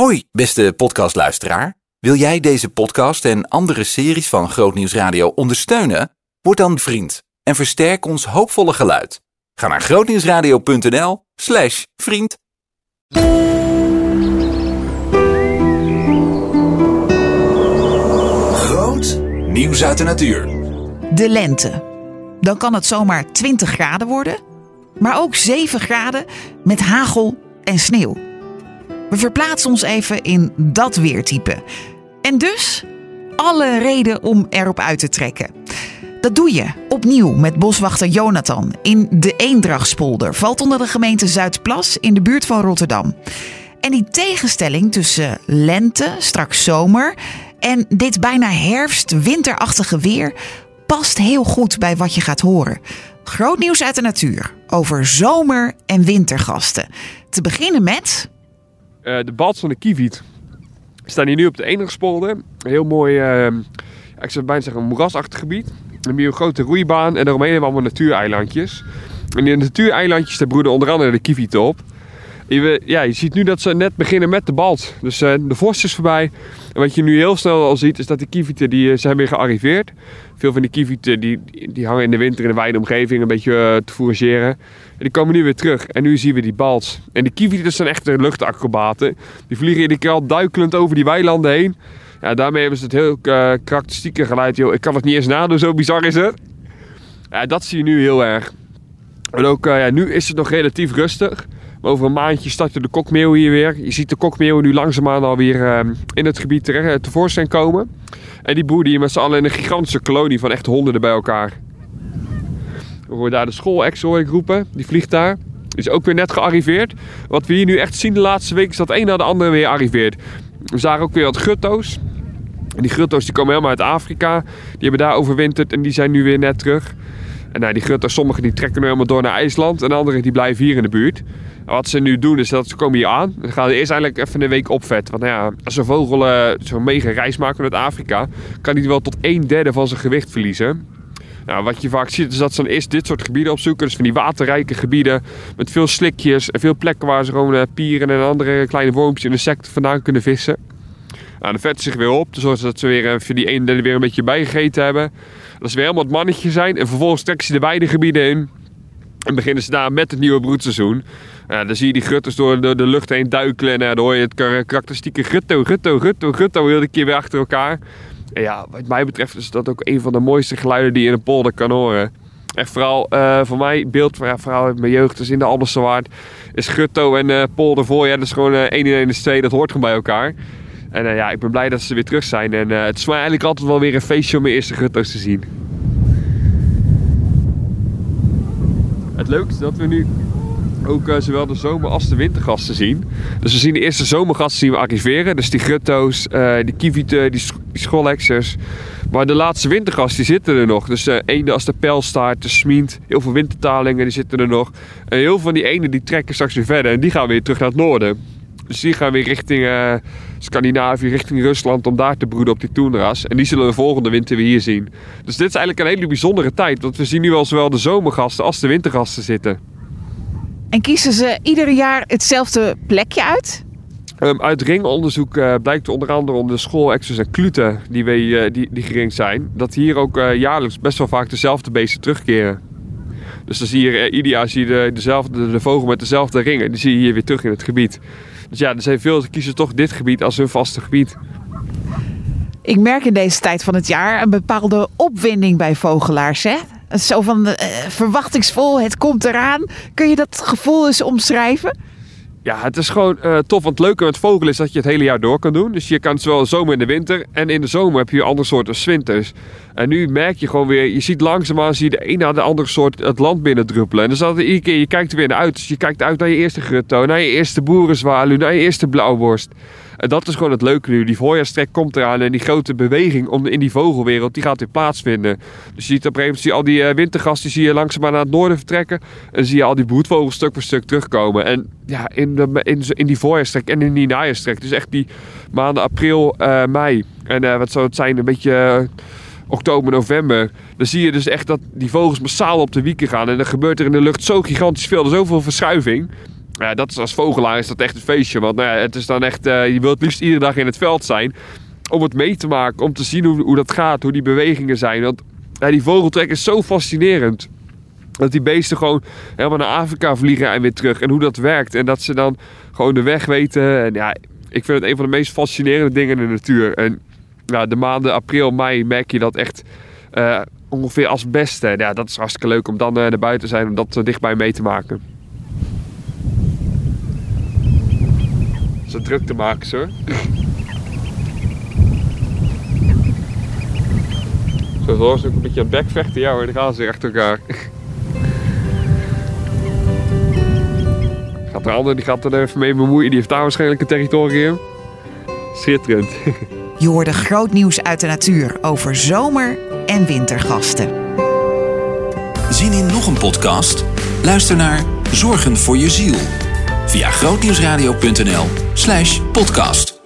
Hoi, beste podcastluisteraar. Wil jij deze podcast en andere series van Grootnieuws Radio ondersteunen? Word dan vriend en versterk ons hoopvolle geluid. Ga naar grootnieuwsradio.nl slash vriend. Groot nieuws uit de natuur. De lente. Dan kan het zomaar 20 graden worden, maar ook 7 graden met hagel en sneeuw. We verplaatsen ons even in dat weertype. En dus alle reden om erop uit te trekken. Dat doe je opnieuw met boswachter Jonathan in de Eendrachtspolder. Valt onder de gemeente Zuidplas in de buurt van Rotterdam. En die tegenstelling tussen lente, straks zomer en dit bijna herfst-winterachtige weer past heel goed bij wat je gaat horen. Groot nieuws uit de natuur over zomer- en wintergasten. Te beginnen met. Uh, de bals van de kieviet. Staan hier nu op de Eendrachtspolder. Een heel mooi, uh, ik zou bijna zeggen, een moerasachtig gebied. Hebben hier een grote roeibaan en daaromheen hebben we allemaal natuureilandjes. En in de natuureilandjes daar broeden onder andere de kieviet op. Je, ja, je ziet nu dat ze net beginnen met de balt. Dus uh, de vorst is voorbij. En wat je nu heel snel al ziet, is dat de kievieten die, zijn weer gearriveerd. Veel van die kievieten die, die hangen in de winter in de wijde omgeving een beetje uh, te fourageren. En die komen nu weer terug. En nu zien we die bals. En die kievieten zijn echte luchtacrobaten. Die vliegen iedere keer al duikelend over die weilanden heen. Ja, daarmee hebben ze het heel uh, karakteristieke geluid. Ik kan het niet eens nadoen, zo bizar is het. Ja, dat zie je nu heel erg. En ook, ja, nu is het nog relatief rustig. Over een maandje starten de kokmeeuwen hier weer. Je ziet de kokmeeuwen nu langzaamaan alweer uh, in het gebied terecht, tevoorschijn komen. En die broeden hier met z'n allen in een gigantische kolonie van echt honderden bij elkaar. We horen daar de ik roepen. Die vliegt daar. Is ook weer net gearriveerd. Wat we hier nu echt zien de laatste week is dat een na de andere weer arriveert. We zagen ook weer wat gutto's. En die gutto's die komen helemaal uit Afrika. Die hebben daar overwinterd en die zijn nu weer net terug. En nou, die gutto's, sommigen die trekken nu helemaal door naar IJsland. En anderen die blijven hier in de buurt. Wat ze nu doen is dat ze komen hier aan. Dan gaan ze eerst eigenlijk even een week opvet. Want nou ja, als een vogel uh, zo'n mega reis maakt vanuit Afrika, kan hij wel tot een derde van zijn gewicht verliezen. Nou, wat je vaak ziet is dat ze dan eerst dit soort gebieden opzoeken. Dus van die waterrijke gebieden met veel slikjes en veel plekken waar ze gewoon uh, pieren en andere kleine wormpjes en insecten vandaan kunnen vissen. Nou, dan vetten ze zich weer op, dus zodat ze weer even die een derde weer een beetje bijgegeten hebben. Dat ze weer helemaal het mannetje zijn en vervolgens trekken ze de beide gebieden in. En beginnen ze daar met het nieuwe broedseizoen. Dan zie je die grutters door de, lucht heen duikelen. En ja, dan hoor je het karakteristieke gutto, gutto, gutto, gutto heel de keer weer achter elkaar. En ja, wat mij betreft is dat ook een van de mooiste geluiden die je in een polder kan horen. Echt vooral voor mij, beeld ja, vooral uit mijn jeugd, dus in de Albersewaard, is gutto en uh, polder voor. Ja, dat is gewoon 1 in 1 is 2, dat hoort gewoon bij elkaar. En uh, ja, ik ben blij dat ze weer terug zijn. En het is mij eigenlijk altijd wel weer een feestje om mijn eerste gutto's te zien. Het leukste is dat we nu ook uh, zowel de zomer- als de wintergasten zien. Dus we zien de eerste zomergasten zien we arriveren. Dus die grutto's, die kievieten, die, sch die schollexers. Maar de laatste wintergasten die zitten er nog. Dus uh, eenden als de pijlstaart, de smient, heel veel wintertalingen die zitten er nog. En heel veel van die eenden die trekken straks weer verder. En die gaan weer terug naar het noorden. Dus die gaan weer richting Scandinavië, richting Rusland om daar te broeden op die toendra's. En die zullen we volgende winter weer hier zien. Dus dit is eigenlijk een hele bijzondere tijd. Want we zien nu al zowel de zomergasten als de wintergasten zitten. En kiezen ze ieder jaar hetzelfde plekje uit? Um, uit ringonderzoek uh, blijkt onder andere onder de schoolexers en kluten die, we, uh, die, die geringd zijn, dat hier ook jaarlijks best wel vaak dezelfde beesten terugkeren. Dus dan zie je ieder jaar zie je de, dezelfde, de vogel met dezelfde ringen, die zie je hier weer terug in het gebied. Dus ja, er zijn veel kiezen toch dit gebied als hun vaste gebied. Ik merk in deze tijd van het jaar een bepaalde opwinding bij vogelaars. Hè? Zo van uh, verwachtingsvol, het komt eraan. Kun je dat gevoel eens omschrijven? Ja, het is gewoon uh, tof. Want het leuke met vogelen is dat je het hele jaar door kan doen. Dus je kan zowel zomer en de winter. En in de zomer heb je andere soorten winters. En nu merk je gewoon weer, je ziet langzaamaan zie je de een na de andere soort het land binnendruppelen. En dus dat iedere keer, je kijkt er weer naar uit. Dus je kijkt uit naar je eerste grutto, naar je eerste boerenzwaluw, naar je eerste blauwborst. En dat is gewoon het leuke nu. Die voorjaarstrek komt eraan en die grote beweging om in die vogelwereld, die gaat weer plaatsvinden. Dus je ziet op een gegeven moment zie je al die uh, wintergasten zie je langzaamaan naar het noorden vertrekken. En zie je al die broedvogels stuk voor stuk terugkomen. En ja, in, de, in, in die voorjaarstrek en in die najaarstrek. Dus echt die maanden april, uh, mei. En uh, wat zou het zijn, een beetje oktober, november. Dan zie je dus echt dat die vogels massaal op de wieken gaan. En dan gebeurt er in de lucht zo gigantisch veel. Er zoveel verschuiving. Ja, dat is als vogelaar is dat echt een feestje. Want nou ja, het is dan echt, uh, je wilt liefst iedere dag in het veld zijn. Om het mee te maken, om te zien hoe, hoe dat gaat, hoe die bewegingen zijn. Want ja, die vogeltrek is zo fascinerend. Dat die beesten gewoon helemaal naar Afrika vliegen en weer terug. En hoe dat werkt. En dat ze dan gewoon de weg weten. En ja, ik vind het een van de meest fascinerende dingen in de natuur. En ja, de maanden april, mei merk je dat echt uh, ongeveer als beste. Ja, dat is hartstikke leuk om dan uh, naar buiten te zijn. Om dat dichtbij mee te maken. Zo druk te maken, zo. Zo hoor ze ook een beetje aan het bekvechten. Ja hoor, dan gaan ze achter elkaar. Gaat de ander, die gaat er even mee bemoeien. Die heeft daar waarschijnlijk een territorium. Schitterend. Je hoorde groot nieuws uit de natuur over zomer- en wintergasten. Zien in nog een podcast? Luister naar Zorgen voor je ziel via grootnieuwsradio.nl/podcast.